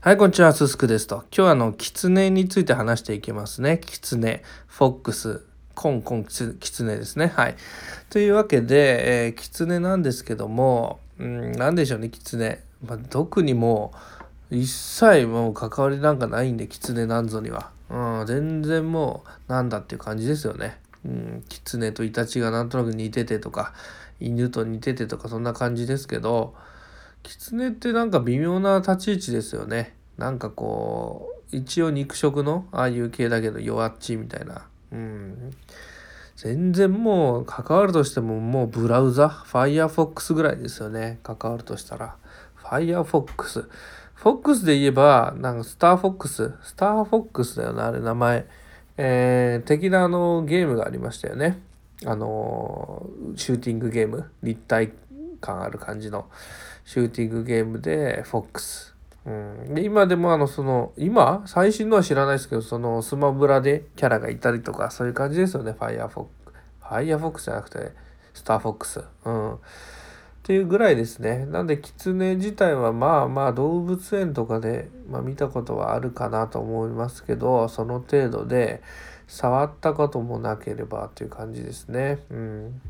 はい、こんにちは、すすくですと。今日はあの、キツネについて話していきますね。キツネ、フォックス、コンコンキツネですね。はい。というわけで、えー、キツネなんですけども、うん、なでしょうね、キツネ。まあ、特にもう、一切もう関わりなんかないんで、キツネなんぞには。うん、全然もう、なんだっていう感じですよね。うん、キツネとイタチがなんとなく似ててとか、犬と似ててとか、そんな感じですけど、キツネってなんか微妙な立ち位置ですよね。なんかこう一応肉食のああいう系だけど弱っちみたいな。うん。全然もう関わるとしてももうブラウザ Firefox ぐらいですよね。関わるとしたら。Firefox フォックス。で言えばなんかスターフォックス。スターフォックスだよなあれ名前。えー、的なあのゲームがありましたよね。あのシューティングゲーム。立体感ある感じのシューティングゲームでフォックスうん、で今でもあのその今最新のは知らないですけどそのスマブラでキャラがいたりとかそういう感じですよね。ファイアフォックファイアフォックスじゃなくてスターフォックスうん。っていうぐらいですね。なんでキツネ自体はまあまあ動物園とかで、まあ、見たことはあるかなと思いますけどその程度で触ったこともなければっていう感じですね。うん。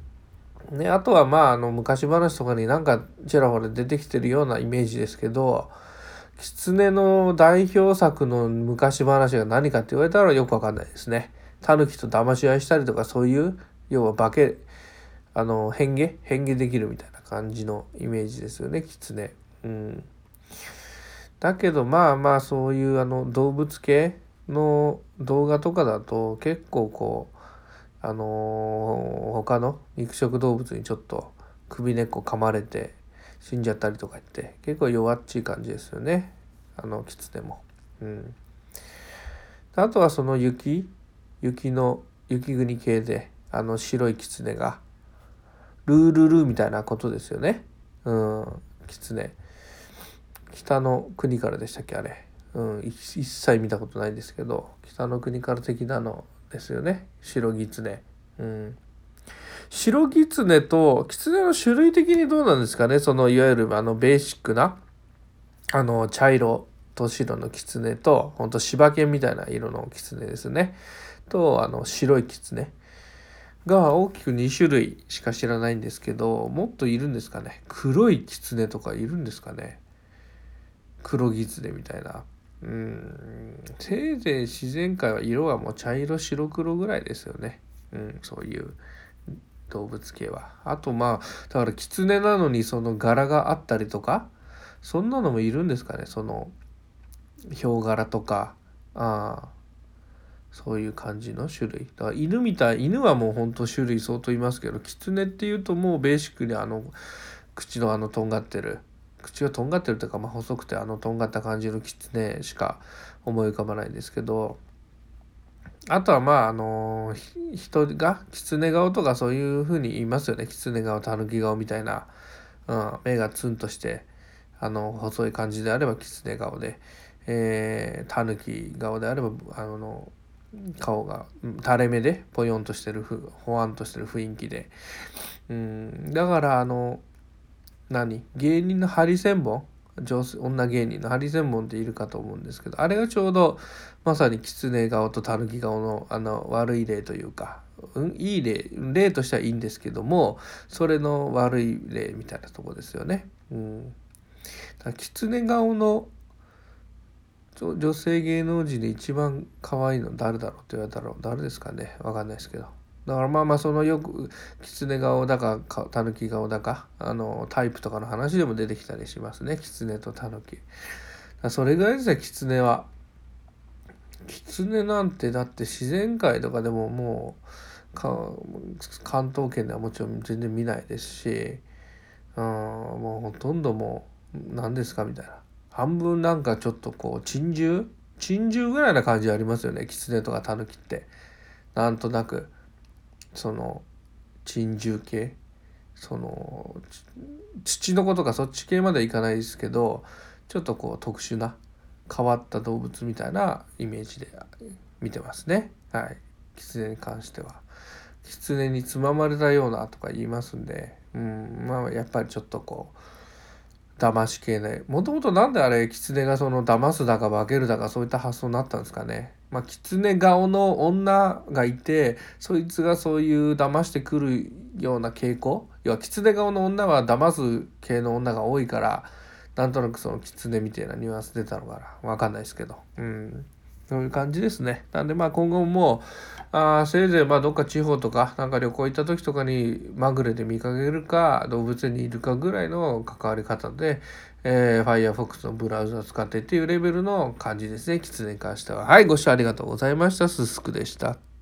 ねあとはまああの昔話とかになんかちらほら出てきてるようなイメージですけど狐の代表作の昔話が何かって言われたらよくわかんないですね。タヌキと騙し合いしたりとかそういう要は化けあの変化？変化できるみたいな感じのイメージですよね狐。うん。だけどまあまあそういうあの動物系の動画とかだと結構こうあのー、他の肉食動物にちょっと首根っこ噛まれて死んじゃったりとか言って結構弱っちい感じですよねあの狐も。うん、あとはその雪雪の雪国系であの白い狐がルールルーみたいなことですよね。うん、狐。北の国からでしたっけあれ。うん、一切見たことないんですけど北の国から的なのですよね。白狐。うん。白狐と狐の種類的にどうなんですかね？そのいわゆるあのベーシックなあの茶色と白の狐とほんと柴犬みたいな色の狐ですね。とあの白い狐が大きく2種類しか知らないんですけどもっといるんですかね？黒い狐とかいるんですかね？黒狐みたいな。うん。せいぜい自然界は色はもう茶色白黒ぐらいですよね。うんそういう動物系は。あとまあだから狐なのにその柄があったりとかそんなのもいるんですかね。そのヒョウ柄とかあそういう感じの種類。だから犬みたい犬はもうほんと種類相当いますけど狐っていうともうベーシックにあの口のあのとんがってる口がとんがってるというか、まあ、細くてあのとんがった感じの狐しか思い浮かばないですけどあとはまああの人が狐顔とかそういうふうに言いますよね。狐顔たぬき顔みたいな、うん、目がツンとしてあの細い感じであれば狐顔で、えー、たぬき顔であればあの顔が垂れ目でぽよんとしてるふほわんとしてる雰囲気で、うん、だからあの何？芸人のハリセンボン？女女芸人のハリセンボンっているかと思うんですけどあれがちょうどまさに狐顔と狸顔のあの悪い例というか、うん、いい例例としてはいいんですけどもそれの悪い例みたいなとこですよね。うん、だ狐顔の女性芸能人で一番可愛いの誰だろうって言われたら誰ですかね？わかんないですけど。だからまあまあそのよく狐顔だかたぬき顔だかあのタイプとかの話でも出てきたりしますね狐とたぬき。それぐらいですね狐は。狐なんてだって自然界とかでももう関東圏ではもちろん全然見ないですし、うん、もうほとんどもう何ですかみたいな半分なんかちょっとこう珍獣？珍獣ぐらいな感じありますよね狐とかタヌキってなんとなく。その珍獣系？その土の子とかそっち系まではいかないですけどちょっとこう特殊な変わった動物みたいなイメージで見てますね。はい。狐に関しては。狐につままれたようなとか言いますんでうんまあやっぱりちょっとこう騙し系ね。もともとなんであれ狐がその騙すだか化けるだかそういった発想になったんですかね。まあ狐顔の女がいてそいつがそういう騙してくるような傾向。要は狐顔の女は騙す系の女が多いからなんとなくその狐みたいなニュアンス出たのかな。分かんないですけど。うん。そういう感じですねなんでまあ今後もあせいぜいまあどっか地方とかなんか旅行行った時とかにまぐれで見かけるか動物園にいるかぐらいの関わり方で、えー、Firefox のブラウザ使ってっていうレベルの感じですね。キツネに関しては。はい、ご視聴ありがとうございました。すすくでした。